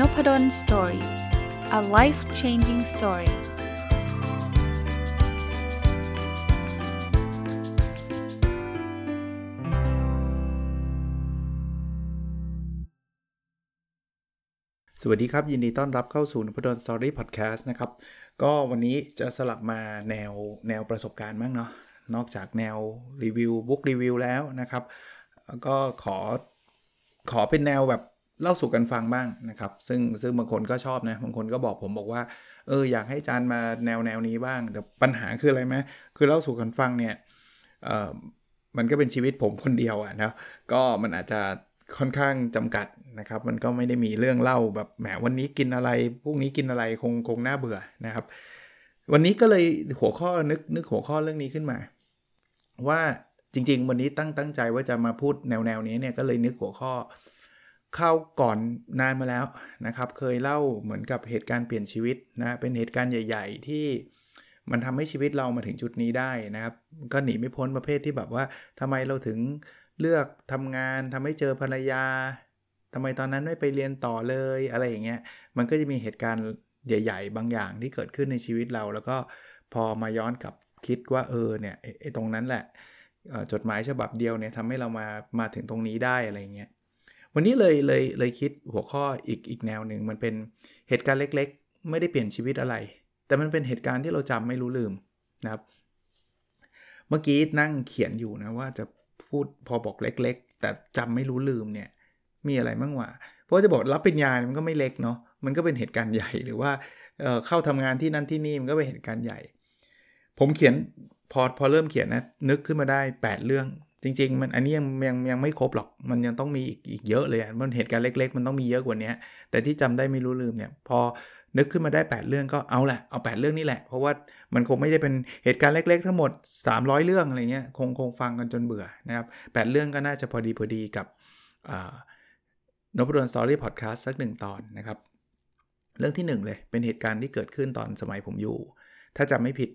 Noppadol Story a life changing story สวัสดีครับ ยินดีต้อนรับเข้าสู่นพดล Story Podcast นะครับ ก็วันนี้จะสลับมาแนวแนวประสบการณ์บ้างเนาะนอกจากแนวรีวิว book review แล้วนะครับ ก็ขอขอเป็นแนวแบบ เล่าสู่กันฟังบ้างนะครับ ซึ่งซึ่งบางคนก็ชอบนะบางคนก็บอกผมบอกว่าเอออยากให้จานมาแนวแนวนี้บ้าง แต่ปัญหาคืออะไรไหมคือเล่าสู่กันฟังเนี่ยเออมันก็เป็นชีวิตผมคนเดียวอะนะก็มันอาจจะค่อนข้างจำกัดนะครับ มันก็ไม่ได้มีเรื่องเล่าแบบแหมวันนี้กินอะไรพรุ่งนี้กินอะไรคงคงน่าเบื่อนะครับ วันนี้ก็เลยหัวข้อนึกนึกหัวข้อเรื่องนี้ขึ้นมา ว่าจริง ๆ วันนี้ตั้งตั้งใจว่าจะมาพูดแนวแนวนี้เนี่ยก็เลยนึกหัวข้อ เข้าก่อนนานมาแล้วนะครับ เคยเล่าเหมือนกับเหตุการณ์เปลี่ยนชีวิตนะ เป็นเหตุการณ์ใหญ่ ๆ ที่มันทำให้ชีวิตเรามาถึงจุดนี้ได้นะครับ ก็หนีไม่พ้นประเภทที่แบบว่าทำไมเราถึงเลือกทำงานทำให้เจอภรรยาทำไมตอนนั้นไม่ไปเรียนต่อเลยอะไรอย่างเงี้ย มันก็จะมีเหตุการณ์ใหญ่ ๆ บางอย่างที่เกิดขึ้นในชีวิตเรา แล้วก็พอมาย้อนกลับคิดว่าเออเนี่ยไอ้ตรงนั้นแหละจดหมายฉบับเดียวเนี่ยทำให้เรามามาถึงตรงนี้ได้อะไรเงี้ย วันนี้เลยเลยเลยคิดหัวข้ออีกอีกแนวหนึ่งมันเป็นเหตุการณ์เล็ก ๆ ไม่ได้เปลี่ยนชีวิตอะไร แต่มันเป็นเหตุการณ์ที่เราจำไม่รู้ลืมนะครับ เมื่อกี้นั่งเขียนอยู่นะว่าจะพูดพอบอกเล็ก ๆ แต่จำไม่รู้ลืมเนี่ยมีอะไรบ้างวะเพราะจะบอกรับปริญญามันก็ไม่เล็กเนาะมันก็เป็นเหตุการณ์ใหญ่หรือว่าเเข้าทำงานที่นั่นที่นี่มันก็เป็นเหตุการณ์ใหญ่ ผมเขียนพอพอเริ่มเขียนนะนึกขึ้นมาได้ 8 เรื่อง จริง ๆ มันอันนี้ยังยังยังไม่ครบหรอก มันยังต้องมีอีกอีกเยอะเลยอะมันเหตุการณ์เล็ก ๆ มันต้องมีเยอะกว่านี้แต่ที่จำได้ไม่รู้ลืมเนี่ย พอนึกขึ้นมาได้ 8 เรื่องก็เอาแหละเอา 8 เรื่องนี้แหละ เพราะว่ามันคงไม่ได้เป็นเหตุการณ์เล็ก ๆ ทั้งหมด 300 เรื่องอะไรเงี้ยคงคงฟังกันจนเบื่อนะครับ8เรื่องก็น่าจะพอดีพอดีกับนบดอนสตอรี่พอดแคสต์สักหนึ่งตอนนะครับ เรื่องที่ 1 เลยเป็นเหตุการณ์ที่เกิดขึ้นตอนสมัยผมอยู่ ถ้าจำไม่ผิด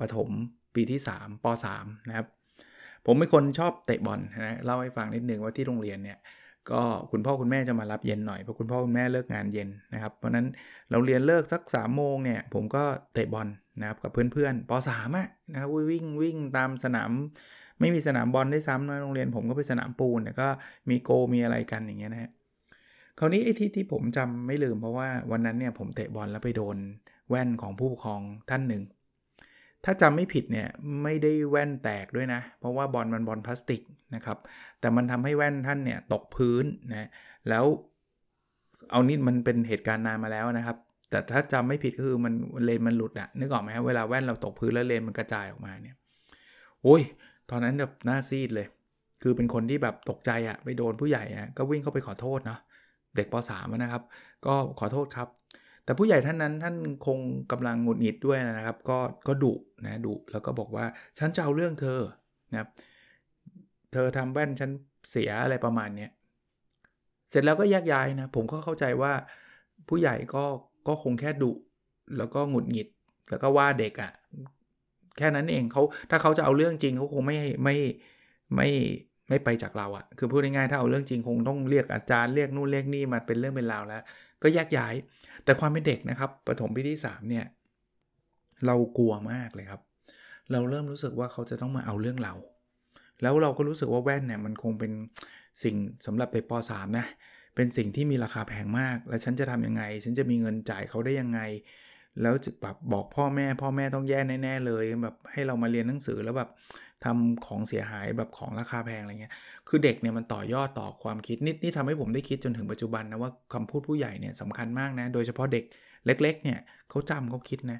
ประถมปีที่ 3ป 3 นะครับ ผมเป็นคนชอบเตะบอลนะเล่าให้ฟังนิดนึงว่าที่โรงเรียนเนี่ยก็คุณพ่อคุณแม่จะมารับเย็นหน่อยเพราะคุณพ่อคุณแม่เลิกงานเย็นนะครับเพราะนั้นเราเรียนเลิกสัก3ามโมงเนี่ยผมก็เตะบอลนะครับกับเพื่อนๆป .3 อะนะครับวิ่งวิ่งตามสนาม ไม่มีสนามบอลได้ซ้ำนะโรงเรียนผมก็เป็นสนามปูนแต่ก็มีโกมีอะไรกันอย่างเงี้ยนะฮะคราวนี้ไอ้ที่ที่ผมจำไม่ลืมเพราะว่าวันนั้นเนี่ยผมเตะบอลแล้วไปโดนแว่นของผู้ปกครองท่านหนึ่ง ถ้าจำไม่ผิดเนี่ยไม่ได้แว่นแตกด้วยนะ เพราะว่าบอลมันบอลพลาสติกนะครับ แต่มันทำให้แว่นท่านเนี่ยตกพื้นนะแล้วเอานี่มันเป็นเหตุการณ์นานมาแล้วนะครับ แต่ถ้าจำไม่ผิดก็คือมันเลนมันหลุดอะนึกออกไหมครับเวลาแว่นเราตกพื้นแล้วเลนมันกระจายออกมาเนี่ยโอ้ยตอนนั้นแบบหน้าซีดเลย คือเป็นคนที่แบบตกใจอะไปโดนผู้ใหญ่อะก็วิ่งเข้าไปขอโทษเนาะเด็กป .3 นะครับ ก็ขอโทษครับ แต่ผู้ใหญ่ท่านนั้นท่านคงกำลังหงุดหงิดด้วยนะครับ ก็ก็ดุนะดุแล้วก็บอกว่าฉันจะเอาเรื่องเธอนะครับเธอทำแว่นฉันเสียอะไรประมาณเนี้เสร็จแล้วก็แยกย้ายนะผมก็เข้าใจว่าผู้ใหญ่ก็ก็คงแค่ดุแล้วก็หงุดหงิด แล้วก็ว่าเด็กอะ่ะแค่นั้นเองเขาถ้าเขาจะเอาเรื่องจริงเขาคงไม่ไม่ไม่ไม่ไปจากเราอะ่ะคือพูดง่ายๆถ้าเอาเรื่องจริงคงต้องเรียกอาจารย์เรียกนู่นเรียกนี่มาเป็นเรื่องเป็นราวแล้ว ก็แยกย้าย แต่ความเป็นเด็กนะครับปฐมปีที่3เนี่ยเรากลัวมากเลยครับ เราเริ่มรู้สึกว่าเขาจะต้องมาเอาเรื่องเรา แล้วเราก็รู้สึกว่าแว่นเนี่ยมันคงเป็นสิ่งสำหรับเด็กป .3 นะเป็นสิ่งที่มีราคาแพงมาก แล้วฉันจะทํำยังไง ฉันจะมีเงินจ่ายเขาได้ยังไง แล้วจะแบบบอกพ่อแม่ พ่อแม่ต้องแย่แน่ ๆ เลยแบบให้เรามาเรียนหนังสือแล้วแบบ ทำของเสียหายแบบของราคาแพงอะไรเงี้ย คือเด็กเนี่ยมันต่อยอดต่อความคิดนี่นี่ทำให้ผมได้คิดจนถึงปัจจุบันนะว่าคำพูดผู้ใหญ่เนี่ยสำคัญมากนะ โดยเฉพาะเด็กเล็ก ๆ เนี่ยเขาจำเขาคิดนะ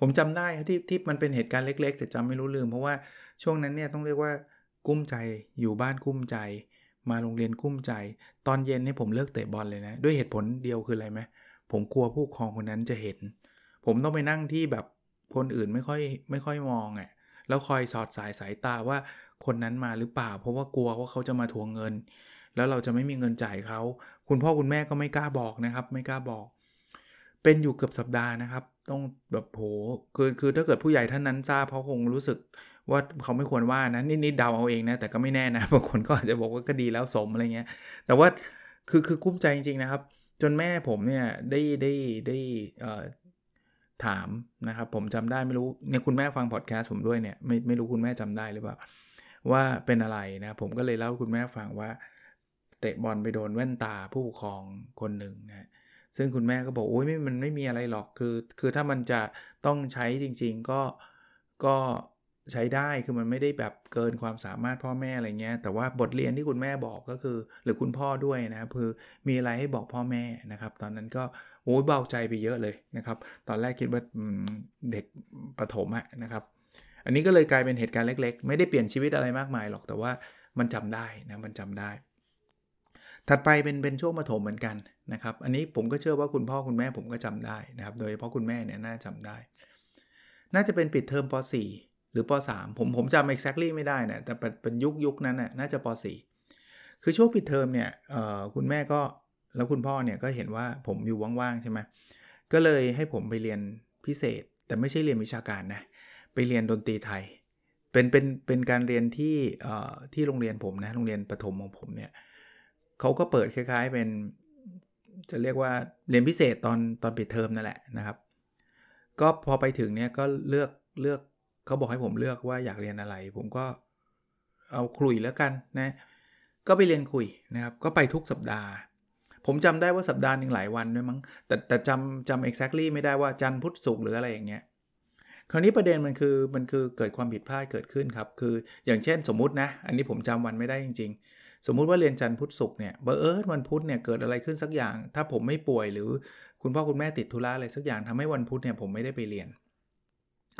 ผมจำได้ที่ที่มันเป็นเหตุการณ์เล็ก ๆ แต่จำไม่รู้ลืม เพราะว่าช่วงนั้นเนี่ยต้องเรียกว่ากุ้มใจอยู่บ้านกุ้มใจ มาโรงเรียนกุ้มใจ ตอนเย็นนี่ผมเลิกเตะบอลเลยนะ ด้วยเหตุผลเดียวคืออะไรไหมผมกลัวผู้ปกครองคนนั้นจะเห็น ผมต้องไปนั่งที่แบบคนอื่นไม่ค่อยไม่ค่อยมองอะ่ะ แล้วคอยสอดสายสายตาว่าคนนั้นมาหรือเปล่า เพราะว่ากลัวว่าเขาจะมาทวงเงิน แล้วเราจะไม่มีเงินจ่ายเขา คุณพ่อคุณแม่ก็ไม่กล้าบอกนะครับ ไม่กล้าบอก เป็นอยู่เกือบสัปดาห์นะครับ ต้องแบบโหคือคือถ้าเกิดผู้ใหญ่ท่านนั้นทราบเขาคงรู้สึกว่าเขาไม่ควรว่านะนี่นี่เดาเอาเองนะแต่ก็ไม่แน่นะบางคนก็อาจจะบอกว่าก็ดีแล้วสมอะไรเงี้ย แต่ว่าคือคือกุ้มใจจริงๆนะครับ จนแม่ผมเนี่ยได้ได้ได้ ถามนะครับผมจำได้ไม่รู้เนี่ยคุณแม่ฟังพอดแคสต์ผมด้วยเนี่ยไม่ไม่รู้คุณแม่จำได้หรือเปล่าว่าเป็นอะไรนะผมก็เลยเล่าคุณแม่ฟังว่า เตะบอลไปโดนแว่นตาผู้ปกครองคนหนึ่งนะซึ่งคุณแม่ก็บอกโอ้ยไม่มันไม่มีอะไรหรอกคือ คือถ้ามันจะต้องใช้จริง ๆ ก็ก็ใช้ได้คือมันไม่ได้แบบเกินความสามารถพ่อแม่อะไรเงี้ย แต่ว่าบทเรียนที่คุณแม่บอกก็คือ หรือคุณพ่อด้วยนะครับคือมีอะไรให้บอกพ่อแม่นะครับ ตอนนั้นก็ โอ้ยเบาใจไปเยอะเลยนะครับ ตอนแรกคิดว่าเด็กประถมอะนะครับ อันนี้ก็เลยกลายเป็นเหตุการณ์เล็ก ๆ ไม่ได้เปลี่ยนชีวิตอะไรมากมายหรอก แต่ว่ามันจำได้นะมันจำได้ ถัดไปเป็นเป็นช่วงประถมเหมือนกันนะครับ อันนี้ผมก็เชื่อว่าคุณพ่อคุณแม่ผมก็จำได้นะครับ โดยเฉพาะคุณแม่เนี่ยน่าจำได้ น่าจะเป็นปิดเทอมป .4 หรือป .3 ผมผมจำ exactly ไม่ได้นะแต่เป็นยุคยุคนั้นน่ะน่าจะป .4 คือช่วงปิดเทอมเนี่ยคุณแม่ก็ แล้วคุณพ่อเนี่ยก็เห็นว่าผมอยู่ว่างๆใช่ไหมก็เลยให้ผมไปเรียนพิเศษ แต่ไม่ใช่เรียนวิชาการนะ ไปเรียนดนตรีไทย เป็นเป็นเป็นการเรียนที่ที่โรงเรียนผมนะ โรงเรียนประถมของผมเนี่ยเขาก็เปิดคล้าย ๆเป็นจะเรียกว่าเรียนพิเศษตอนตอนปิดเทอมนั่นแหละนะครับ ก็พอไปถึงเนี่ยก็เลือกเลือกเขาบอกให้ผมเลือกว่าอยากเรียนอะไร ผมก็เอาคุยแล้วกันนะ ก็ไปเรียนคุยนะครับ ก็ไปทุกสัปดาห์ ผมจำได้ว่าสัปดาห์หนึ่งหลายวันด้วยมั้งแต่แต่จำจำ exactly ไม่ได้ว่าจันทร์พุธศุกร์หรืออะไรอย่างเงี้ยคราวนี้ประเด็นมันคือมันคือเกิดความผิดพลาดเกิดขึ้นครับคืออย่างเช่นสมมุตินะ อันนี้ผมจำวันไม่ได้จริง ๆ สมมุติว่าเรียนจันทร์พุธศุกร์เนี่ยบเอิร์วันพุธเนี่ยเกิดอะไรขึ้นสักอย่าง ถ้าผมไม่ป่วยหรือคุณพ่อคุณแม่ติดธุระอะไรสักอย่างทำให้วันพุธเนี่ยผมไม่ได้ไปเรียน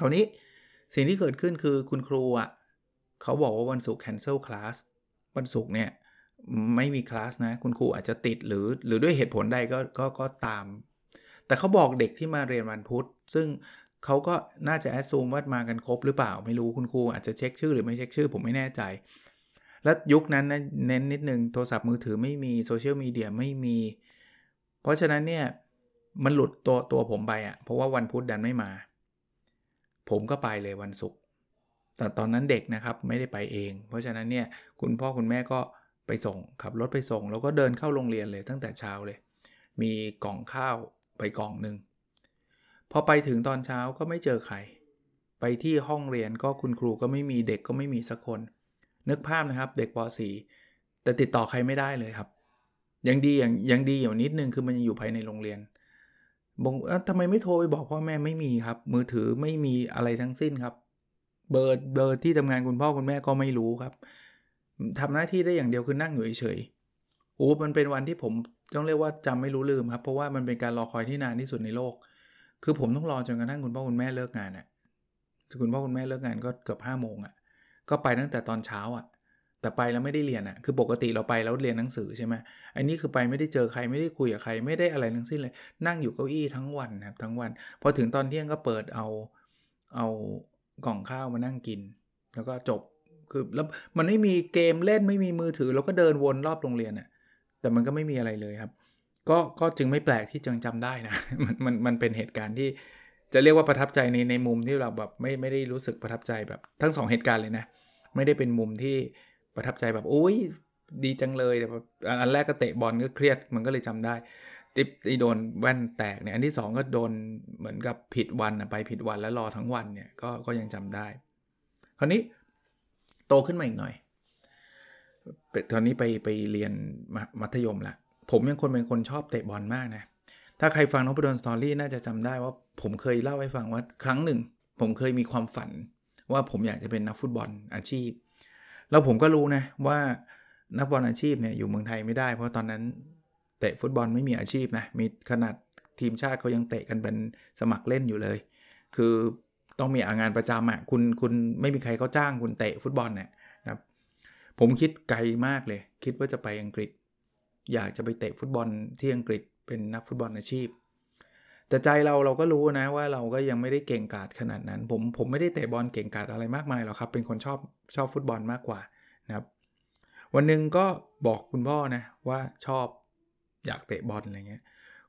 คราวนี้สิ่งที่เกิดขึ้นคือคุณครูอะเขาบอกว่าวันศุกร์ cancel class วันศุกร์เนี่ย ไม่มีคลาสนะ คุณครูอาจจะติดหรือหรือด้วยเหตุผลใดก็ก็ก็ตาม แต่เขาบอกเด็กที่มาเรียนวันพุธ ซึ่งเขาก็น่าจะแอดซูมว่ามากันครบหรือเปล่าไม่รู้คุณครูอาจจะเช็คชื่อหรือไม่เช็คชื่อผมไม่แน่ใจ และยุคนั้นนะเน้นนิดนึงโทรศัพท์มือถือไม่มีโซเชียลมีเดียไม่มี เพราะฉะนั้นเนี่ยมันหลุดตัวตัวผมไปอะ่ะเพราะว่าวันพุธดันไม่มา ผมก็ไปเลยวันศุกร์แต่ตอนนั้นเด็กนะครับไม่ได้ไปเอง เพราะฉะนั้นเนี่ยคุณพ่อคุณแม่ก็ ไปส่งขับรถไปส่ง แล้วก็เดินเข้าโรงเรียนเลยตั้งแต่เช้าเลย มีกล่องข้าวไปกล่องหนึ่งพอไปถึงตอนเช้าก็ไม่เจอใคร ไปที่ห้องเรียนก็คุณครูก็ไม่มีเด็กก็ไม่มีสักคน นึกภาพนะครับเด็กป .4 แต่ติดต่อใครไม่ได้เลยครับ ยังดีอย่างยังดีอย่างนิดนึงคือมันยังอยู่ภายในโรงเรียนบอกทำไมไม่โทรไปบอกพ่อแม่ไม่มีครับ มือถือไม่มีอะไรทั้งสิ้นครับ เบอร์เบอร์ที่ทำงานคุณพ่อคุณแม่ก็ไม่รู้ครับ ทำหน้าที่ได้อย่างเดียวคือนั่งอยู่เฉยๆโอ้มันเป็นวันที่ผมต้องเรียกว่าจำไม่รู้ลืมครับ เพราะว่ามันเป็นการรอคอยที่นานที่สุดในโลก คือผมต้องรอจนกระทั่งคุณพ่อคุณแม่เลิกงานอะ่ะคุณพ่อคุณแม่เลิกงานก็เกือบห้าโมงอะ่ะ ก็ไปตั้งแต่ตอนเช้าอะ่ะ แต่ไปแล้วไม่ได้เรียนอะ่ะ คือปกติเราไปแล้วเรียนหนังสือใช่ไหมอันนี้คือไปไม่ได้เจอใครไม่ได้คุยกับใครไม่ได้อะไรทั้งสิ้นเลย นั่งอยู่เก้าอี้ทั้งวันครับทั้งวัน พอถึงตอนเที่ยงก็เปิดเอา เอากล่องข้าวมานั่งกิน แล้วก็จบ คือแล้วมันไม่มีเกมเล่นไม่มีมือถือแล้วก็เดินวนรอบโรงเรียนอะ่ะแต่มันก็ไม่มีอะไรเลยครับ ก็ก็จึงไม่แปลกที่จังจำได้นะมันมันมันเป็นเหตุการณ์ที่จะเรียกว่าประทับใจในในมุมที่เราแบบไม่ไม่ได้รู้สึกประทับใจแบบทั้ง 2 เหตุการณ์เลยนะ ไม่ได้เป็นมุมที่ประทับใจแบบโอ้ยดีจังเลยแต่อันแรกก็เตะบอลก็เครียดมันก็เลยจำได้ติปโดนแว่นแตกเนี่ยอันที่ 2 ก็โดนเหมือนกับผิดวันไปผิดวันแล้วรอทั้งวันเนี่ยก็ก็ยังจำได้ คราวนี้ โตขึ้นมาอีกหน่อย ตอนนี้ไปไปเรียนมัธยมละผมยังคนเป็นคนชอบเตะบอลมากนะ ถ้าใครฟังน้องปดนสตอรี่น่าจะจำได้ว่าผมเคยเล่าให้ฟังว่าครั้งหนึ่ง ผมเคยมีความฝันว่าผมอยากจะเป็นนักฟุตบอลอาชีพ แล้วผมก็รู้นะว่านักบอลอาชีพเนี่ยอยู่เมืองไทยไม่ได้ เพราะตอนนั้นเตะฟุตบอลไม่มีอาชีพนะมีขนาดทีมชาติเขายังเตะกันเป็นสมัครเล่นอยู่เลย คือ ต้องมีงานประจำอะ่ะคุณคุณไม่มีใครเขาจ้างคุณเตะฟุตบอลเนี่ยนะครับผมคิดไกลมากเลย คิดว่าจะไปอังกฤษ อยากจะไปเตะฟุตบอลที่อังกฤษเป็นนักฟุตบอลอาชีพ แต่ใจเราเราก็รู้นะว่าเราก็ยังไม่ได้เก่งกาจขนาดนั้น ผมผมไม่ได้เตะบอลเก่งกาจอะไรมากมายหรอกครับ เป็นคนชอบชอบฟุตบอลมากกว่านะครับ วันหนึ่งก็บอกคุณพ่อนะว่าชอบอยากเตะบอลอะไรเงี้ย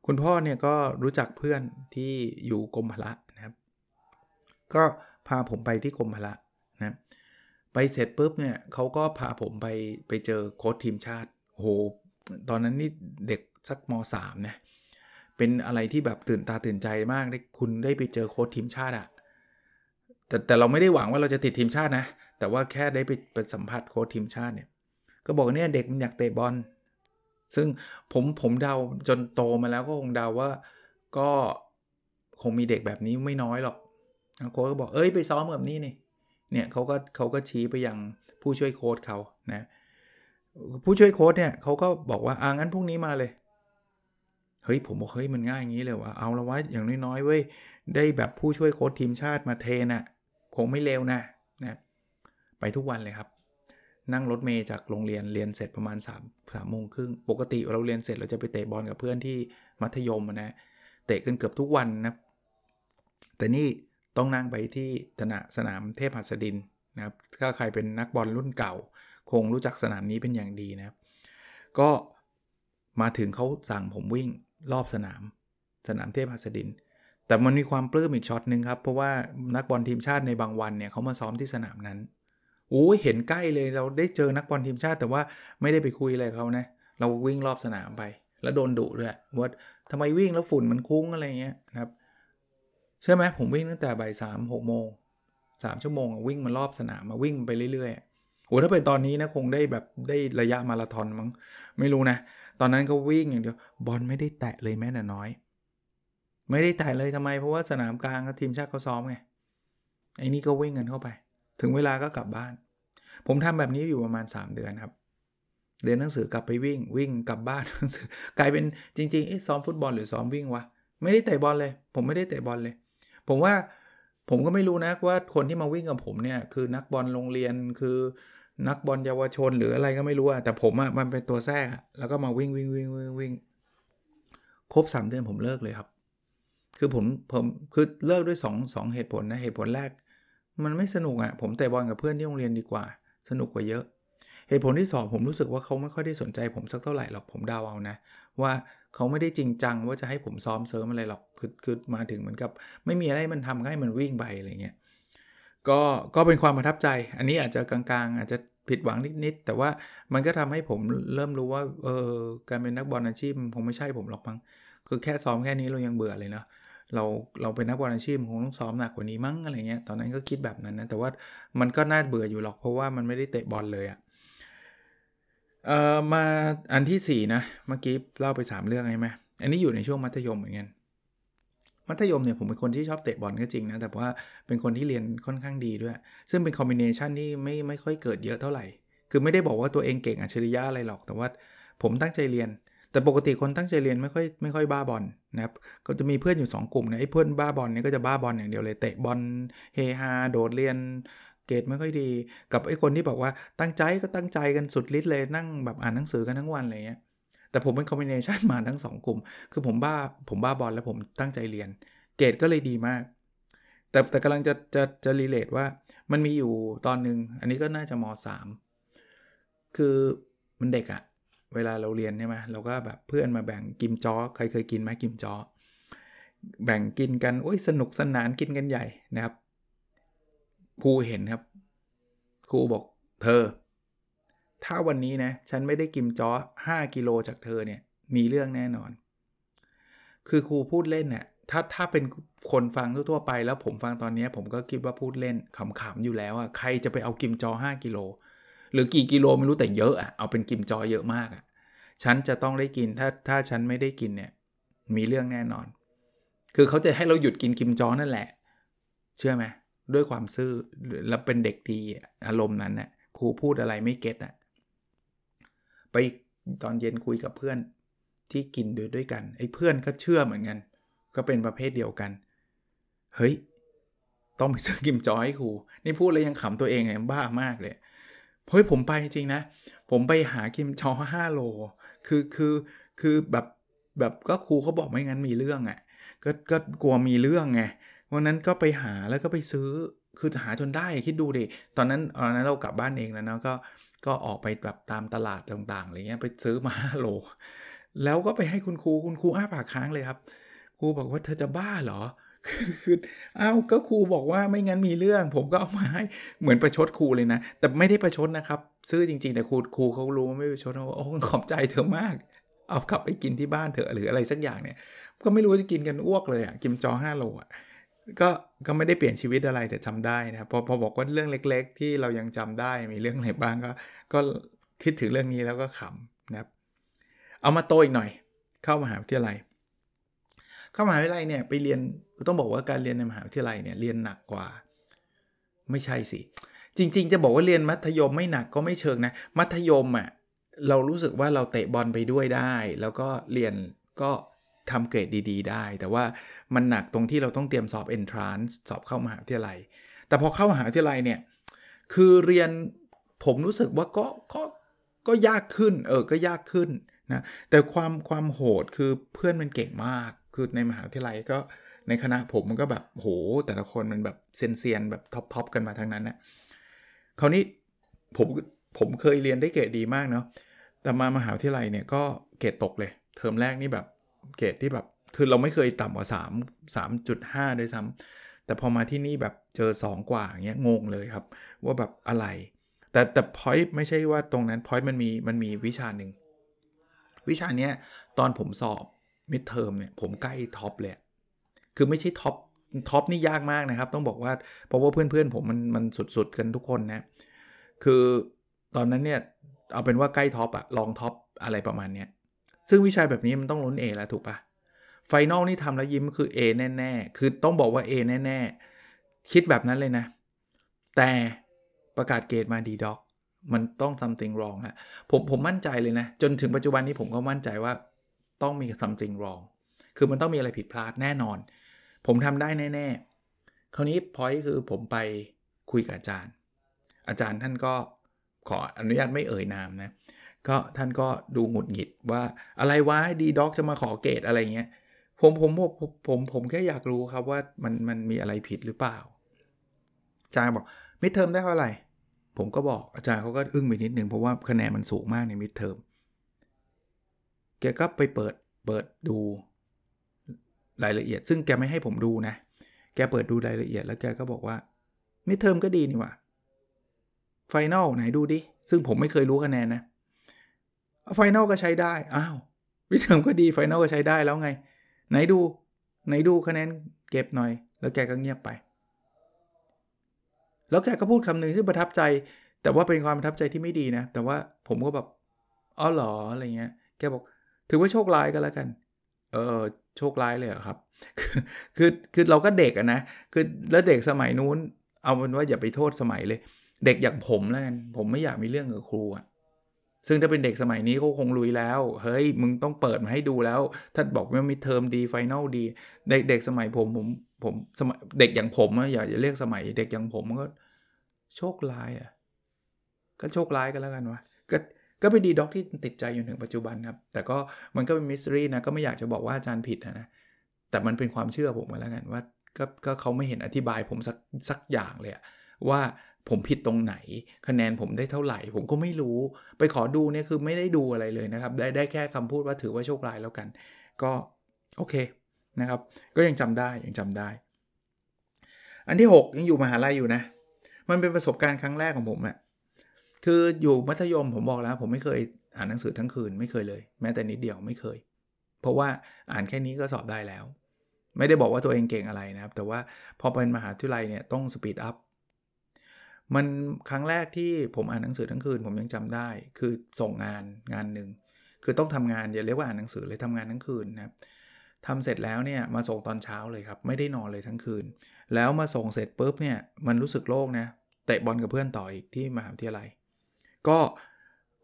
คุณพ่อเนี่ยก็รู้จักเพื่อนที่อยู่กรมพละ ก็พาผมไปที่กรมพละนะไปเสร็จปุ๊บเนี่ยเขาก็พาผมไปไปเจอโค้ชทีมชาติโหตอนนั้นนี่เด็กสักมสามนะเป็นอะไรที่แบบตื่นตาตื่นใจมากได้คุณได้ไปเจอโค้ชทีมชาติอะแต่แต่เราไม่ได้หวังว่าเราจะติดทีมชาตินะ แต่ว่าแค่ได้ไปไปสัมผัสโค้ชทีมชาติเนี่ยก็บอกเนี่ยเด็กมันอยากเตะบอลซึ่งผมผมเดาจนโตมาแล้วก็คงเดาว่าก็คงมีเด็กแบบนี้ไม่น้อยหรอก โค้ชก็บอกเอ้ยไปซ้อมแบบนี้นี่เนี่ยเขาก็เขาก็ชี้ไปยังผู้ช่วยโค้ชเขานะผู้ช่วยโค้ชเนี่ยเขาก็บอกว่าอ่างั้นพรุ่งนี้มาเลยเฮ้ยผมบอกเฮ้ยมันง่ายอย่างนี้เลยว่ะเอาละว่าอย่างน้อยๆเว้ยได้แบบผู้ช่วยโค้ชทีมชาติมาเทนะ่ะคงไม่เลวนะนะไปทุกวันเลยครับนั่งรถเมย์จากโรงเรียนเรียนเสร็จประมาณ3ามสามโมงครึ่งปกติเราเรียนเสร็จเราจะไปเตะบอลกับเพื่อนที่มัธยมนะเตะกันเกือบทุกวันนะแต่นี่ ต้องนั่งไปที่สนามสนามเทพหัสดินนะครับถ้าใครเป็นนักบอลรุ่นเก่า คงรู้จักสนามนี้เป็นอย่างดีนะครับ ก็มาถึงเขาสั่งผมวิ่งรอบสนาม สนามเทพหัสดิน แต่มันมีความปลื้มอีกช็อตหนึ่งครับ เพราะว่านักบอลทีมชาติในบางวันเนี่ยเขามาซ้อมที่สนามนั้นโอ้ยเห็นใกล้เลยเราได้เจอนักบอลทีมชาติแต่ว่าไม่ได้ไปคุยอะไรเขานะ เราวิ่งรอบสนามไป แล้วโดนดุด้วยว่าทำไมวิ่งแล้วฝุ่นมันคุ้งอะไรเงี้ยนะครับ ใช่ไหมผมวิ่งตั้งแต่บ่ายสามหกโมงสามชั่วโมงวิ่งมารอบสนามมาวิ่งไปเรื่อยๆโอ้ถ้าเป็นตอนนี้นะคงได้แบบได้ระยะมาราธอนมั้งไม่รู้นะ ตอนนั้นก็วิ่งอย่างเดียวบอลไม่ได้แตะเลยแม้แต่น้อย ไม่ได้แตะเลยทำไมเพราะว่าสนามกลางทีมชาติเขาซ้อมไงไอ้นี่ก็วิ่งกันเข้าไป ถึงเวลาก็กลับบ้าน ผมทำแบบนี้อยู่ประมาณ 3 เดือนครับเรียนหนังสือกลับไปวิ่งวิ่งกลับบ้านหนังสือกลายเป็นจริงๆเอ๊ะซ้อมฟุตบอลหรือซ้อมวิ่งวะไม่ได้เตะบอลเลย ผมไม่ได้เตะบอลเลย ผมว่าผมก็ไม่รู้นะว่าคนที่มาวิ่งกับผมเนี่ยคือนักบอลโรงเรียนคือนักบอลเยาวชนหรืออะไรก็ไม่รู้อะแต่ผมอะมันเป็นตัวแทรกแล้วก็มาวิ่งวิ่งวิ่งวิ่งวิ่งครบสามเดือนผมเลิกเลยครับ คือผมผมคือเลิกด้วย2งเหตุผลนะเหตุผลแรก มันไม่สนุกอะผมเตะบอลกับเพื่อนที่โรงเรียนดีกว่า สนุกกว่าเยอะ เหตุผลที่ 2 ผมรู้สึกว่าเขาไม่ค่อยได้สนใจผมสักเท่าไหร่หรอกผมเดาเอานะ ว่า เขาไม่ได้จริงจังว่าจะให้ผมซ้อมเสริมอะไรหรอกคือคือมาถึงเหมือนกับ ไม่มีอะไรมันทำให้มันวิ่งไปอะไรเงี้ยก็ก็เป็นความประทับใจ อันนี้อาจจะกลางๆ อาจจะผิดหวังนิดๆแต่ว่ามันก็ทำให้ผมเริ่มรู้ว่าเออการเป็นนักบอลอาชีพคงไม่ใช่ผมหรอกมั้งคือแค่ซ้อมแค่นี้เรายังเบื่อเลยเนาะเราเราเป็นนักบอลอาชีพคงต้องซ้อมหนักกว่านี้มั้งอะไรเงี้ยตอนนั้นก็คิดแบบนั้นนะแต่ว่ามันก็น่าเบื่ออยู่หรอกเพราะว่ามันไม่ได้เตะบอลเลยอะ เอ่อมาอันที่ 4 นะ เมื่อกี้เล่าไป 3 เรื่องใช่ไหมอันนี้อยู่ในช่วงมัธยมเหมือนกันมัธยมเนี่ยผมเป็นคนที่ชอบเตะบอลก็จริงนะ แต่ว่าเป็นคนที่เรียนค่อนข้างดีด้วย ซึ่งเป็นคอมบิเนชันที่ไม่ไม่ค่อยเกิดเยอะเท่าไหร่ คือไม่ได้บอกว่าตัวเองเก่งอัจฉริยะอะไรหรอก แต่ว่าผมตั้งใจเรียน แต่ปกติคนตั้งใจเรียนไม่ค่อยไม่ค่อยบ้าบอลนะครับ ก็จะมีเพื่อนอยู่ 2 กลุ่มนะไอ้เพื่อนบ้าบอลเนี่ยก็จะบ้าบอลอย่างเดียวเลย เตะบอลเฮฮาโดดเรียน เกรดไม่ค่อยดี กับไอ้คนที่บอกว่าตั้งใจก็ตั้งใจกันสุดฤทธิ์เลยนั่งแบบอ่านหนังสือกันทั้งวันอะไรเงี้ยแต่ผมเป็นคอมบิเนชันมาทั้ง 2 กลุ่ม คือผมบ้าผมบ้าบอลแล้วผมตั้งใจเรียน เกรดก็เลยดีมาก แต่แต่กำลังจะจะจะรีเลทว่ามันมีอยู่ตอนหนึ่งอันนี้ก็น่าจะม 3 คือมันเด็กอะเวลาเราเรียนใช่ไหมเราก็แบบเพื่อนมาแบ่งกิมจ้อใครเคยกินไหมกิมจ้อแบ่งกินกันโอ้ยสนุกสนานกินกันใหญ่นะครับ ครูเห็นครับ ครูบอกเธอ ถ้าวันนี้นะ ฉันไม่ได้กิมจอ5กิโลจากเธอเนี่ย มีเรื่องแน่นอน คือครูพูดเล่นเนี่ยถ้าถ้าเป็นคนฟังทั่วไปแล้วผมฟังตอนนี้ผมก็คิดว่าพูดเล่นขำๆอยู่แล้วอะใครจะไปเอากิมจอ 5 กิโล หรือกี่กิโลไม่รู้แต่เยอะอะเอาเป็นกิมจอเยอะมากอะฉันจะต้องได้กินถ้าถ้าฉันไม่ได้กินเนี่ย มีเรื่องแน่นอน คือเขาจะให้เราหยุดกินกิมจอนั่นแหละ เชื่อไหม ด้วยความซื่อแล้วเป็นเด็กดีอารมณ์นั้นน่ะครูพูดอะไรไม่เก็ตอะไปตอนเย็นคุยกับเพื่อนที่กินด้วยด้วยกันไอ้เพื่อนก็เชื่อเหมือนกัน ก็เป็นประเภทเดียวกัน เฮ้ย ต้องไปซื้อกิมจอยให้ครู นี่พูดแล้วยังขำตัวเองเลยบ้ามากเลยเฮ้ยผมไปจริงนะ ผมไปหากิมจอห้าโล คือคือคือแบบแบบก็ครูเขาบอกไม่งั้นมีเรื่องอะ่ะก็ก็กลัวมีเรื่องไง วันนั้นก็ไปหาแล้วก็ไปซื้อคือหาจนได้คิดดูดิตอนนั้นตอนนั้นเรากลับบ้านเองแล้วนะก็ก็ออกไปแบบตามตลาดต่างๆอะไรเงี้ยไปซื้อมาห้าโลแล้วก็ไปให้คุณครูคุณครูอ้าปากค้างเลยครับ ครูบอกว่าเธอจะบ้าเหรอคืออ้าวก็ครูบอกว่าไม่งั้นมีเรื่อง ผมก็เอามาให้เหมือนประชดครูเลยนะ แต่ไม่ได้ประชดนะครับ ซื้อจริงๆแต่ครูครูเขารู้ว่าไม่ประชดเขาโอ้ขอบใจเธอมาก เอากลับไปกินที่บ้านเถอะหรืออะไรสักอย่างเนี่ย ก็ไม่รู้จะกินกันอ้วกเลยอะ่ะกินจอ5โลอะ ก็ก็ไม่ได้เปลี่ยนชีวิตอะไรแต่จำได้นะครับพอพอบอกว่าเรื่องเล็ก ๆ ที่เรายังจำได้มีเรื่องอะไรบ้างก็ก็คิดถึงเรื่องนี้แล้วก็ขำนะครับ เอามาโตอีกหน่อย เข้ามหาวิทยาลัย เข้ามหาวิทยาลัยเนี่ยไปเรียนต้องบอกว่าการเรียนในมหาวิทยาลัยเนี่ยเรียนหนักกว่า ไม่ใช่สิ จริง ๆ จะบอกว่าเรียนมัธยมไม่หนักก็ไม่เชิงนะ มัธยมอะ่ะเรารู้สึกว่าเราเตะบอลไปด้วยได้ แล้วก็เรียนก็ ทำเกรดดีๆ ได้ แต่ว่ามันหนักตรงที่เราต้องเตรียมสอบ entrance สอบเข้ามหาวิทยาลัย แต่พอเข้ามหาวิทยาลัยเนี่ย คือเรียนผมรู้สึกว่าก็ก็ก็ยากขึ้น เออ ก็ยากขึ้นนะ แต่ความความโหดคือเพื่อนมันเก่งมาก คือในมหาวิทยาลัยก็ในคณะผมมันก็แบบโห แต่ละคนมันแบบเซียนๆแบบ top ๆกันมาทั้งนั้นนะคราวนี้ผมผมเคยเรียนได้เกรดดีมากเนาะ แต่มามหาวิทยาลัยเนี่ยก็เกรดตกเลย เทอมแรกนี่แบบ เกรดที่แบบคือเราไม่เคยต่ำกว่า3 3.5ด้วยซ้ำแต่พอมาที่นี่แบบเจอ 2 กว่าเงี้ยงงเลยครับ ว่าแบบอะไร แต่แต่ point ไม่ใช่ว่าตรงนั้น point มันมีมันมีวิชาหนึ่งวิชาเนี้ยตอนผมสอบ midterm เนี่ยผมใกล้ top เลยคือไม่ใช่ top top นี่ยากมากนะครับ ต้องบอกว่าเพราะว่าเพื่อนๆผมมันมันสุดๆกันทุกคนนะ คือตอนนั้นเนี่ยเอาเป็นว่าใกล้ top อะรอง top อะไรประมาณเนี้ย ซึ่งวิชาแบบนี้มันต้องลุ้น A แล้วถูกปะ final นี่ทำแล้วยิ้มคือ A แน่ๆ คือต้องบอกว่า A แน่ๆ คิดแบบนั้นเลยนะ แต่ประกาศเกรดมาดีด็อกมันต้อง something wrong ฮะผมผมมั่นใจเลยนะ จนถึงปัจจุบันนี้ผมก็มั่นใจว่าต้องมี something wrong คือมันต้องมีอะไรผิดพลาดแน่นอน ผมทำได้แน่ ๆ คราวนี้พอยคือผมไปคุยกับอาจารย์ อาจารย์ท่านก็ขออนุญาตไม่เอ่ยนามนะ ก็ท่านก็ดูหงุดหงิดว่าอะไรวะดีด็อกจะมาขอเกรดอะไรเงี้ยผมผมผมผมผมแค่อยากรู้ครับว่ามันมันมีอะไรผิดหรือเปล่า อาจารย์บอก midterm ได้เท่าไหร่ ผมก็บอกอาจารย์เขาก็อึ้งไปนิดนึงเพราะว่าคะแนนมันสูงมากใน midterm แกก็ไปเปิดเปิดดูรายละเอียด ซึ่งแกไม่ให้ผมดูนะ แกเปิดดูรายละเอียดแล้วแกก็บอกว่า midterm ก็ดีนี่หว่า final ไหนดูดิ ซึ่งผมไม่เคยรู้คะแนนนะ final ก็ใช้ได้ อ้าว midterm ก็ดี final ก็ใช้ได้แล้วไง ไหนดู ไหนดูคะแนนเก็บหน่อย แล้วแกก็เงียบไป แล้วแกก็พูดคำหนึ่งที่ประทับใจ แต่ว่าเป็นความประทับใจที่ไม่ดีนะ แต่ว่าผมก็แบบอ๋อหรออะไรเงี้ย แกบอก ถือว่าโชคร้ายก็แล้วกัน เออโชคร้ายเลยครับ คือคือเราก็เด็กอะนะ คือแล้วเด็กสมัยนู้น เอาเป็นว่าอย่าไปโทษสมัยเลย เด็กอย่างผมแล้วกัน ผมไม่อยากมีเรื่องกับครูอะ ซึ่งถ้าเป็นเด็กสมัยนี้ก็คงลุยแล้ว เฮ้ย มึงต้องเปิดมาให้ดูแล้ว ถ้าบอกว่า midterm ดี final ดี เด็กเด็กสมัยผมผมผมสมัยเด็กอย่างผมอะอย่าอย่าเรียกสมัยเด็กอย่างผมก็โชคร้ายอะก็โชคร้ายกันแล้วกันวะก็ก็เป็น D dog ที่ติดใจอยู่ถึงปัจจุบันครับ แต่ก็มันก็เป็น mystery นะ ก็ไม่อยากจะบอกว่าอาจารย์ผิดนะ แต่มันเป็นความเชื่อผมมาแล้วกันว่าก็ก็เขาไม่เห็นอธิบายผมสักสักอย่างเลยว่า ผมผิดตรงไหน คะแนนผมได้เท่าไหร่ ผมก็ไม่รู้ ไปขอดูเนี่ยคือไม่ได้ดูอะไรเลยนะครับ ได้ได้แค่คำพูดว่าถือว่าโชคร้ายแล้วกัน ก็โอเคนะครับ ก็ยังจำได้ยังจำได้ อันที่ 6 ยังอยู่มหาลัยอยู่นะ มันเป็นประสบการณ์ครั้งแรกของผมอะคืออยู่มัธยมผมบอกแล้ว ผมไม่เคยอ่านหนังสือทั้งคืนไม่เคยเลย แม้แต่นิดเดียวไม่เคย เพราะว่าอ่านแค่นี้ก็สอบได้แล้ว ไม่ได้บอกว่าตัวเองเก่งอะไรนะครับ แต่ว่าพอเป็นมหาวิทยาลัยเนี่ยต้องสปีดอัพ มันครั้งแรกที่ผมอ่านหนังสือทั้งคืนผมยังจำได้ คือส่งงานงานหนึ่งคือต้องทำงานอย่าเรียกว่าอ่านหนังสือเลยทำงานทั้งคืนนะครับทำเสร็จแล้วเนี่ยมาส่งตอนเช้าเลยครับไม่ได้นอนเลยทั้งคืน แล้วมาส่งเสร็จปุ๊บเนี่ยมันรู้สึกโล่งนะเตะบอลกับเพื่อนต่ออีกที่มหาวิทยาลัย ก็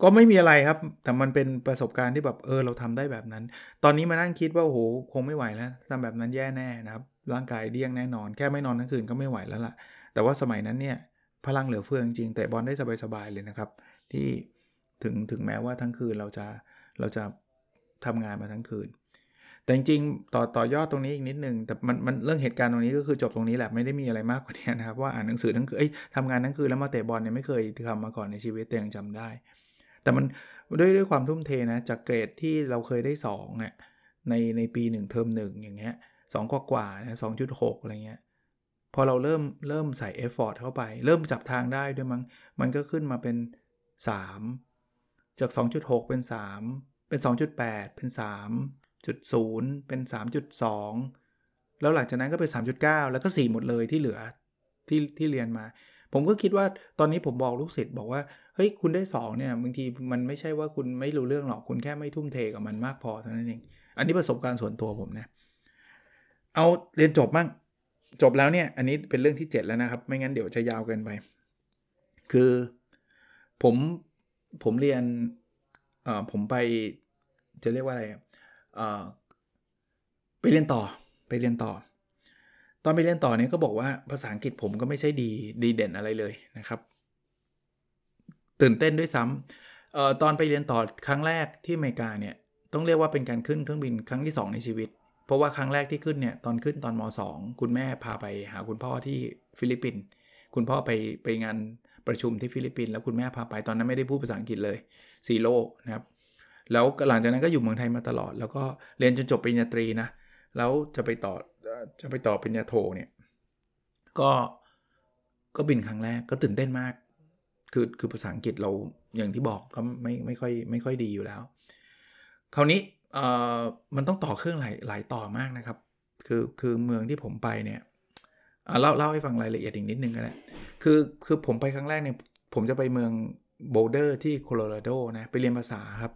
ก็ไม่มีอะไรครับ แต่มันเป็นประสบการณ์ที่แบบเออเราทำได้แบบนั้น ตอนนี้มานั่งคิดว่าโอ้โหคงไม่ไหวแล้วทำแบบนั้นแย่แน่นะครับร่างกายเดี้ยงแน่นอน แค่ไม่นอนทั้งคืนก็ไม่ไหวแล้วล่ะ แต่ว่าสมัยนั้นเนี่ย พลังเหลือเฟือจริงแต่บอลได้สบายๆเลยนะครับ ที่ถึงถึงแม้ว่าทั้งคืนเราจะเราจะทำงานมาทั้งคืน แต่จริงๆต่อต่อยอดตรงนี้อีกนิดนึงแต่มันมันเรื่องเหตุการณ์ตรงนี้ก็คือจบตรงนี้แหละไม่ได้มีอะไรมากกว่านี้นะครับว่าอ่านหนังสือทั้งคืนทำงานทั้งคืนแล้วมาเตะบอลเนี่ยไม่เคยทำมาก่อนในชีวิตแต่ยังจำได้ แต่มันด้วยด้วยความทุ่มเทนะจากเกรดที่เราเคยได้2เนี่ยในในปี1เทอม1อย่างเงี้ยสองกว่ากว่านะสองจุดหกอะไรเงี้ย พอเราเริ่มเริ่มใส่ effort เข้าไป เริ่มจับทางได้ด้วยมั้งมันก็ขึ้นมาเป็น 3 จาก 2.6 เป็น3เป็เป็น 2.8 เป็น 3.0 เป็น 3.2 แล้วหลังจากนั้นก็เป็น 3.9 แล้วก็ 4 หมดเลยที่เหลือที่ที่เรียนมา ผมก็คิดว่าตอนนี้ผมบอกลูกศิษย์บอกว่า เฮ้ย คุณได้ 2 เนี่ย บางทีมันไม่ใช่ว่าคุณไม่รู้เรื่องหรอก คุณแค่ไม่ทุ่มเทกับมันมากพอเท่านั้นเอง อันนี้ประสบการณ์ส่วนตัวผมนะ เอาเรียนจบบ้ง จบแล้วเนี่ย อันนี้เป็นเรื่องที่ 7 แล้วนะครับ ไม่งั้นเดี๋ยวจะยาวเกินไป คือผมผมเรียนเอ่อผมไปจะเรียกว่าอะไรเอ่อไปเรียนต่อไปเรียนต่อ ตอนไปเรียนต่อเนี่ยก็บอกว่าภาษาอังกฤษผมก็ไม่ใช่ดีดีเด่นอะไรเลยนะครับ ตื่นเต้นด้วยซ้ำเอ่อตอนไปเรียนต่อครั้งแรกที่อเมริกาเนี่ยต้องเรียกว่าเป็นการขึ้นเครื่องบินครั้งที่ 2 ในชีวิต เพราะว่าครั้งแรกที่ขึ้นเนี่ยตอนขึ้นตอนม .2 คุณแม่พาไปหาคุณพ่อที่ฟิลิปปินส์คุณพ่อไปไปงานประชุมที่ฟิลิปปินส์แล้วคุณแม่พาไปตอนนั้นไม่ได้พูดภาษาอังกฤษเลยzero นะครับแล้วหลังจากนั้นก็อยู่เมืองไทยมาตลอด แล้วก็เรียนจนจบปริญญาตรีนะแล้วจะไปต่อจะไปต่อปริญญาโทเนี่ยก็ก็บินครั้งแรกก็ตื่นเต้นมาก คือคือภาษาอังกฤษเราอย่างที่บอกก็ไม่ไม่ค่อยไม่ค่อยดีอยู่แล้ว คราวนี้ เอ่อมันต้องต่อเครื่องหลายหลายต่อมากนะครับ คือคือเมืองที่ผมไปเนี่ยเล่าเล่าให้ฟังรายละเอียดอีกนิดนึงก็ได้คือคือผมไปครั้งแรกเนี่ยผมจะไปเมืองโบลเดอร์ที่โคโลราโดนะไปเรียนภาษาครับ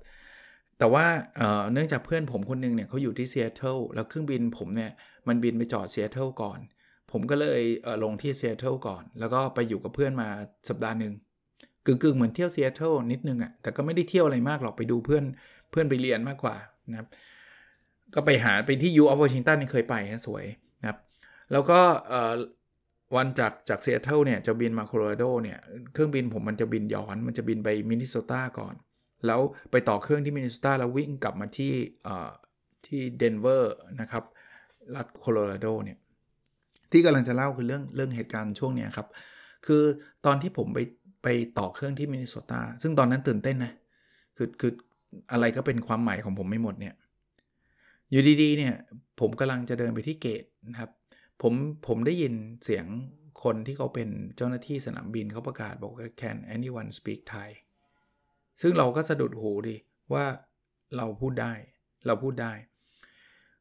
แต่ว่าเนื่องจากเพื่อนผมคนนึงเนี่ยเขาอยู่ที่ซีแอตเทิลแล้วเครื่องบินผมเนี่ยมันบินไปจอดซีแอตเทิลก่อน ผมก็เลย land ที่ซีแอตเทิลก่อน แล้วก็ไปอยู่กับเพื่อนมาสัปดาห์หนึ่งกึ่งๆเหมือนเที่ยวซีแอตเทิลนิดนึงอะ่ะแต่ก็ไม่ได้เที่ยวอะไรมากหรอกไปดูเพื่อนเพื่อนไปเรียนมากกว่า นะครับก็ไปหาไปที่ U of Washington นี่เคยไปนะสวยนะครับแล้วก็วันจากจากซีแอตเทิลเนี่ยจะบินมาโคโลราโดเนี่ยเครื่องบินผมมันจะบินย้อนมันจะบินไปมินนิโซตาก่อน แล้วไปต่อเครื่องที่มินนิโซตาแล้ววิ่งกลับมาที่ที่เดนเวอร์นะครับรัฐโคโลราโดเนี่ยที่กำลังจะเล่าคือเรื่องเรื่องเหตุการณ์ช่วงเนี้ยครับ คือตอนที่ผมไปไปต่อเครื่องที่มินนิโซตาซึ่งตอนนั้นตื่นเต้นนะคือคือ อะไรก็เป็นความใหม่ของผมไปหมดเนี่ย อยู่ดีๆเนี่ยผมกำลังจะเดินไปที่เกตนะครับ ผมผมได้ยินเสียงคนที่เขาเป็นเจ้าหน้าที่สนามบินเขาประกาศบอกว่า can anyone speak Thai ซึ่งเราก็สะดุดหูดิว่าเราพูดได้ เราพูดได้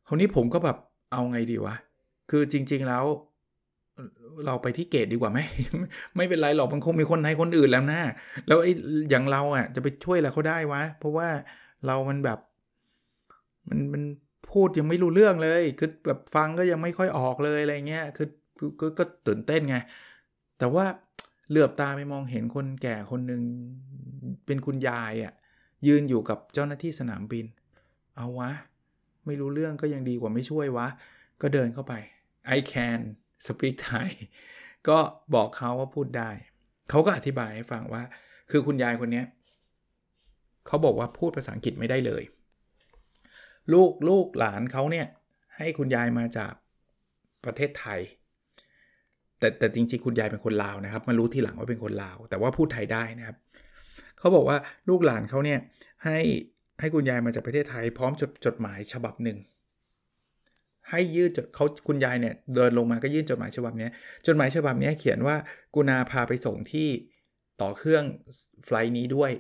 คราวนี้ผมก็แบบเอาไงดีวะ คือจริงๆแล้ว เราไปที่เกตดีกว่าไหมไม่เป็นไรหรอกมันคงมีคนไทยคนอื่นแล้วนะแล้วไอ้อย่างเราอะ จะไปช่วยอะไรเขาได้วะ เพราะว่าเรามันแบบ มันมันพูดยังไม่รู้เรื่องเลย คือแบบฟังก็ยังไม่ค่อยออกเลยอะไรเงี้ยคือก็ก็ตื่นเต้นไง แต่ว่าเหลือบตาไปมองเห็นคนแก่คนหนึ่งเป็นคุณยายอะ่ะ ยืนอยู่กับเจ้าหน้าที่สนามบิน เอาวะ ไม่รู้เรื่องก็ยังดีกว่าไม่ช่วยวะ ก็เดินเข้าไป I can speak Thai ก็บอกเขาว่าพูดได้ เขาก็อธิบายให้ฟังว่า คือคุณยายคนนี้เขาบอกว่าพูดภาษาอังกฤษไม่ได้เลย ลูกลูกหลานเขาเนี่ยให้คุณยายมาจากประเทศไทย แต่แต่จริงๆ คุณยายเป็นคนลาวนะครับ มารู้ทีหลังว่าเป็นคนลาว แต่ว่าพูดไทยได้นะครับ เขาบอกว่าลูกหลานเขาเนี่ยให้ให้คุณยายมาจากประเทศไทย พร้อมจดจดหมายฉบับหนึ่ง ให้ยื่นเขาคุณยายเนี่ยเดินลงมาก็ยื่นจดหมายฉบับนี้จดหมายฉบับนี้เขียนว่ากุณาพาไปส่งที่ต่อเครื่องไฟล์นี้ด้วย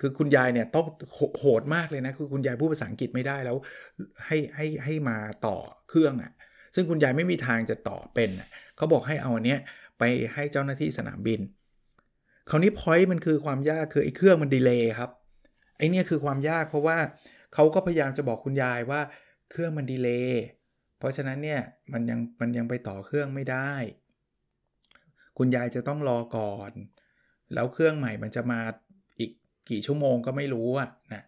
คือคุณยายเนี่ยต้องโหดมากเลยนะคือคุณยายพูดภาษาอังกฤษไม่ได้แล้วให้ให้ให้มาต่อเครื่องอะ่ะซึ่งคุณยายไม่มีทางจะต่อเป็นอะเขาบอกให้เอาอันเนี้ยไปให้เจ้าหน้าที่สนามบินคราวนี้พอยต์มันคือความยากคือไอ้เครื่องมันดีเลย์ครับไอ้นี่คือความยากเพราะว่าเขาก็พยายามจะบอกคุณยายว่าเครื่องมันดีเลย์ เพราะฉะนั้นเนี่ยมันยังมันยังไปต่อเครื่องไม่ได้ คุณยายจะต้องรอก่อน แล้วเครื่องใหม่มันจะมาอีกกี่ชั่วโมงก็ไม่รู้อะนะ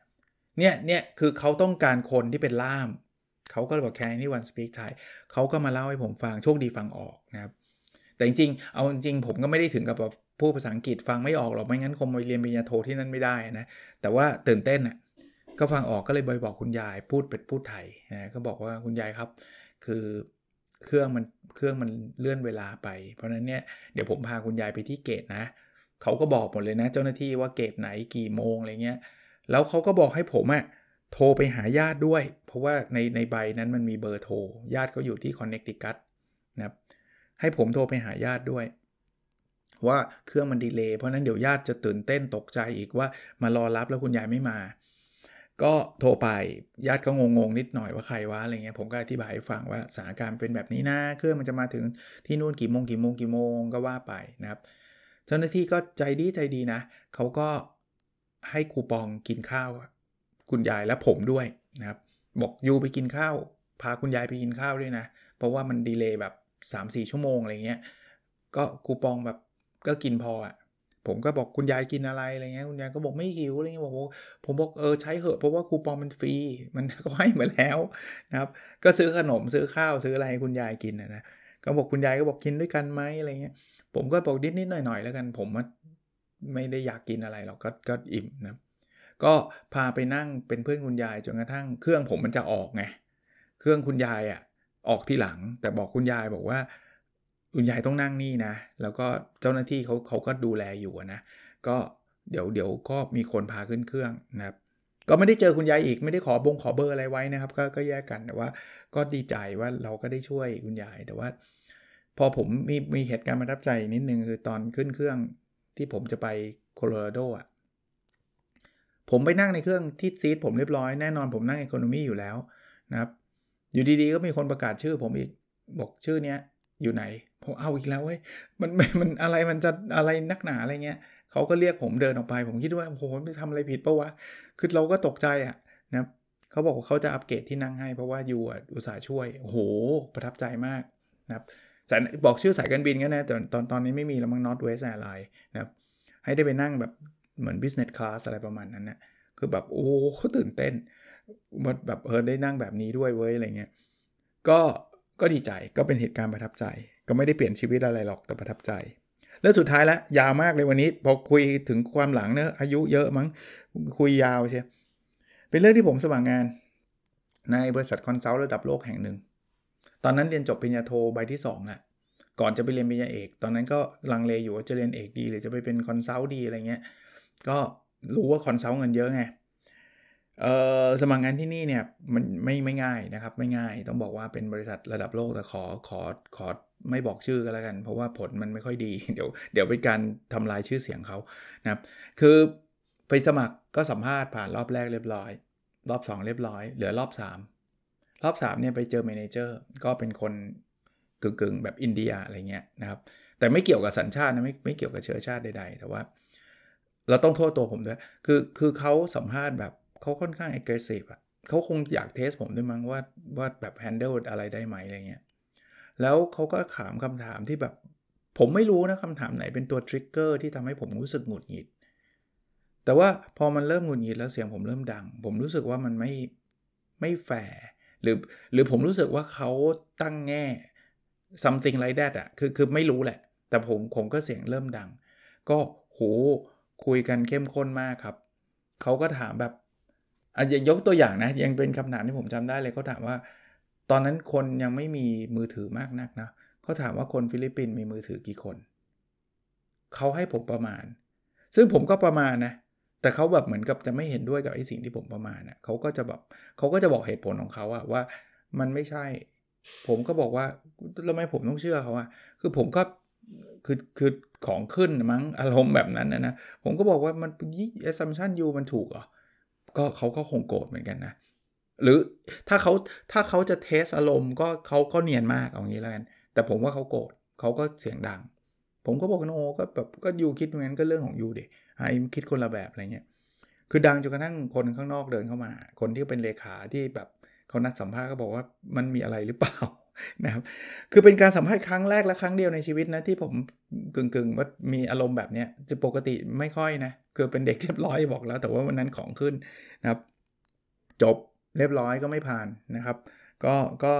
เนี่ยเนี่ยคือเขาต้องการคนที่เป็นล่าม เขาก็บอกแค่นี่วันสปีกไทยเขาก็มาเล่าให้ผมฟังโชคดีฟังออกนะครับ แต่จริงๆเอาจริงผมก็ไม่ได้ถึงกับแบบพูดภาษาอังกฤษฟังไม่ออกหรอกไม่งั้นคงไปเรียนปริญญาโทที่นั่นไม่ได้นะแต่ว่าตื่นเต้นอะก็ฟังออกก็เลยบอยบอกคุณยายพูดเป็นพูดไทยนะก็บอกว่าคุณยายครับ คือเครื่องมันเครื่องมันเลื่อนเวลาไป เพราะนั้นเนี่ยเดี๋ยวผมพาคุณยายไปที่เกตนะเขาก็บอกหมดเลยนะ เจ้าหน้าที่ว่าเกตไหนกี่โมงอะไรเงี้ยแล้วเขาก็บอกให้ผมอะโทรไปหาญาติด้วย เพราะว่าในในใบนั้นมันมีเบอร์โทรญาติเขาอยู่ที่คอนเนคติคัตนะครับให้ผมโทรไปหาญาติด้วย ว่าเครื่องมันดีเลย์เพราะนั้นเดี๋ยวญาติจะตื่นเต้นตกใจอีกว่ามารอรับแล้วคุณยายไม่มา ก็โทรไปญาติก็งงๆ นิดหน่อยว่าใครวะอะไรเงี้ยผมก็อธิบายให้ฟังว่าสถานการณ์เป็นแบบนี้นะเครื่องมันจะมาถึงที่นู่นกี่โมงกี่โมงกี่โมงก็ว่าไปนะครับ เจ้าหน้าที่ก็ใจดีใจดีนะเขาก็ให้คูปองกินข้าว คุณยายและผมด้วยนะครับ บอกยูไปกินข้าว พาคุณยายไปกินข้าวด้วยนะ เพราะว่ามันดีเลย์แบบ 3-4 ชั่วโมงอะไรเงี้ยก็คูปองแบบก็กินพออะ่ะ ผมก็บอกคุณยายกินอะไรอะไรเงี้ยคุณยายก็บอกไม่หิวอะไรเงี้ยบอกผมบอกเออใช้เหอะเพราะว่าคูปองมันฟรีมันก็ให้มาแล้วนะครับ ก็ซื้อขนมซื้อข้าวซื้ออะไรให้คุณยายกินนะนะก็บอกคุณยายก็บอกกินด้วยกันไหมอะไรเงี้ยผมก็บอกนิดนิดหน่อยหน่อยแล้วกัน ผมไม่ได้อยากกินอะไรหรอกก็ก็อิ่มนะก็พาไปนั่งเป็นเพื่อนคุณยายจนกระทั่ง เครื่องผมมันจะออกไงเครื่องคุณยายอะออกที่หลัง แต่บอกคุณยายบอกว่า คุณยายต้องนั่งนี่นะ แล้วก็เจ้าหน้าที่เขาเขาก็ดูแลอยู่นะ ก็เดี๋ยวเดี๋ยวก็มีคนพาขึ้นเครื่องนะครับก็ไม่ได้เจอคุณยายอีกไม่ได้ขอบงขอเบอร์อะไรไว้นะครับ ก็ก็แยกกันแต่ว่า ก็ดีใจว่าเราก็ได้ช่วยคุณยายแต่ว่า พอผมมีมีเหตุการณ์ประทับใจนิดนึงคือตอนขึ้นเครื่องที่ผมจะไปโคโลราโดอะผมไปนั่งในเครื่องที่ซีทผมเรียบร้อยแน่นอนผมนั่งอีโคโนมีอยู่แล้วนะครับ อยู่ดีๆก็มีคนประกาศชื่อผมอีกบอกชื่อเนี้ย อยู่ไหนผมเอาอีกแล้วเว้ยมันมันอะไรมันจะอะไรนักหนาอะไรเงี้ยเขาก็เรียกผมเดินออกไป ผมคิดว่าโอ้โหไปทำอะไรผิดปะวะคือเราก็ตกใจอะ่ะนะเขาบอกว่าเขาจะอัปเกรดที่นั่งให้เพราะว่าอยู่อุตส่าห์ช่วยโอ้โหประทับใจมากนะครับสายบอกชื่อสายการบินก็นะแต่ตอนตอนนี้ไม่มีแล้วมั้ง Northwest Airlines นะครับให้ได้ไปนั่งแบบเหมือน business class อะไรประมาณนั้นนะคือแบบโอ้เขาตื่นเต้นแบบเออได้นั่งแบบนี้ด้วยเว้ยอะไรเงี้ยก็ ก็ดีใจก็เป็นเหตุการณ์ประทับใจ ก็ไม่ได้เปลี่ยนชีวิตอะไรหรอกแต่ประทับใจ แล้วสุดท้ายล้วยาวมากเลยวันนี้ พอคุยถึงความหลังเนอะอายุเยอะมั้งคุยยาวใช่เป็นเรื่องที่ผมสมัครงาน ในบริษัทคอนซัลท์ระดับโลกแห่งหนึ่ง ตอนนั้นเรียนจบปริญญาโทใบที่2อะก่อนจะไปเรียนปริญญาเอก ตอนนั้นก็ลังเลอยู่ว่าจะเรียนเอกดี หรือจะไปเป็น consult ดีอะไรเงี้ยก็รู้ว่า consult เงินเยอะไง เอ่อสมัครงานที่นี่เนี่ยมันไม่ไม่ง่ายนะครับไม่ง่าย ต้องบอกว่าเป็นบริษัทระดับโลกแต่ขอขอขอไม่บอกชื่อก็แล้วกัน เพราะว่าผลมันไม่ค่อยดี เดี๋ยวเดี๋ยวเป็นการทำลายชื่อเสียงเขานะครับคือไปสมัครก็สัมภาษณ์ผ่านรอบแรกเรียบร้อย รอบ 2 เรียบร้อย เหลือรอบ 3 รอบ 3เนี่ยไปเจอ manager ก็เป็นคนกึ่งๆแบบอินเดียอะไรเงี้ยนะครับแต่ไม่เกี่ยวกับสัญชาตินะไม่ไม่เกี่ยวกับเชื้อชาติใดๆ แต่ว่า เราต้องโทษตัวผมด้วยคือคือเขาสัมภาษณ์แบบ เขาค่อนข้าง aggressive อะเขาคงอยาก test ผมด้วยมั้งว่าว่าแบบ handle อะไรได้ไหมอะไรเงี้ย แล้วเขาก็ถามคำถามที่แบบผมไม่รู้นะคำถามไหนเป็นตัว trigger ที่ทำให้ผมรู้สึกหงุดหงิด แต่ว่าพอมันเริ่มหงุดหงิดแล้วเสียงผมเริ่มดัง ผมรู้สึกว่ามันไม่ไม่แฟร์หรือหรือผมรู้สึกว่าเขาตั้งแง่ something like that อะคือคือไม่รู้แหละ แต่ผมผมก็เสียงเริ่มดัง ก็โหคุยกันเข้มข้นมากครับ เขาก็ถามแบบ อาจจะยกตัวอย่างนะ ยังเป็นคำถามที่ผมจำได้เลยเขาถามว่า ตอนนั้นคนยังไม่มีมือถือมากนักนะเขาถามว่าคนฟิลิปปินส์มีมือถือกี่คน เขาให้ผมประมาณ ซึ่งผมก็ประมาณนะ แต่เขาแบบเหมือนกับจะไม่เห็นด้วยกับไอ้สิ่งที่ผมประมาณนะ่ะเขาก็จะแบบเขาก็จะบอกเหตุผลของเขาอะว่ามันไม่ใช่ ผมก็บอกว่าแล้วไมผมต้องเชื่อเขาอะคือผมก็คือคือของขึ้นมั้งอารมณ์แบบนั้นนะนะ ผมก็บอกว่ามันยี่ assumption ยูมันถูกเหรอ ก็เขาก็คงโกรธเหมือนกันนะ หรือถ้าเขาถ้าเขาจะเทสอารมณ์ก็เขาก็เนียนมากเอางี้แล้วกันแต่ผมว่าเขาโกรธเขาก็เสียงดัง ผมก็บอกโนก็แบบก็ยูคิดงั้นก็เรื่องของยูดิไอ้คิดคนละแบบอะไรเงี้ยคือดังจนกระทั่งคนข้างนอกเดินเข้ามา คนที่เป็นเลขาที่แบบเขานัดสัมภาษณ์ก็บอกว่ามันมีอะไรหรือเปล่า นะครับคือเป็นการสัมภาษณ์ครั้งแรกและครั้งเดียวในชีวิตนะที่ผมกึ่งๆว่ามีอารมณ์แบบนี้จะปกติไม่ค่อยนะคือเป็นเด็กเรียบร้อยบอกแล้ว แต่ว่าวันนั้นของขึ้นนะครับ จบเรียบร้อยก็ไม่ผ่านนะครับ ก็ก็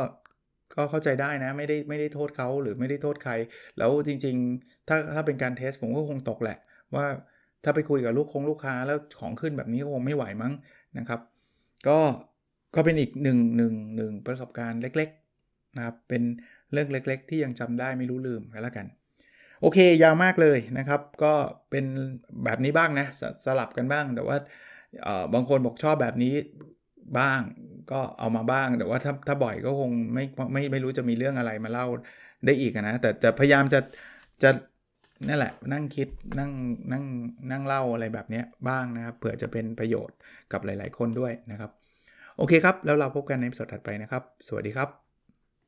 ก็เข้าใจได้นะไม่ได้ไม่ได้โทษเขาหรือไม่ได้โทษใคร แล้วจริง ๆ ถ้าถ้าเป็นการเทสผมก็คงตกแหละ ว่าถ้าไปคุยกับลูกคงลูกค้าแล้วของขึ้นแบบนี้คงไม่ไหวมั้งนะครับ ก็ก็เป็นอีกหนึ่งหนึ่งหนึ่งประสบการณ์เล็ก นะครับเป็นเรื่องเล็ก ๆ ที่ยังจำได้ไม่รู้ลืมกันแล้วกันโอเค ยาวมากเลยนะครับ ก็เป็นแบบนี้บ้างนะสสลับกันบ้าง แต่ว่าบางคนบอกชอบแบบนี้บ้างก็เอามาบ้าง แต่ว่าถ้าถ้าบ่อยก็คงไม่ไม่ไม่รู้จะมีเรื่องอะไรมาเล่าได้อีกนะ แต่จะพยายามจะจะนั่นแหละนั่งคิดนั่งนั่งนั่งเล่าอะไรแบบนี้บ้างนะครับเผื่อจะเป็นประโยชน์กับหลาย ๆ คนด้วยนะครับ โอเคครับ แล้วเราพบกันในสดถัดไปนะครับ สวัสดีครับ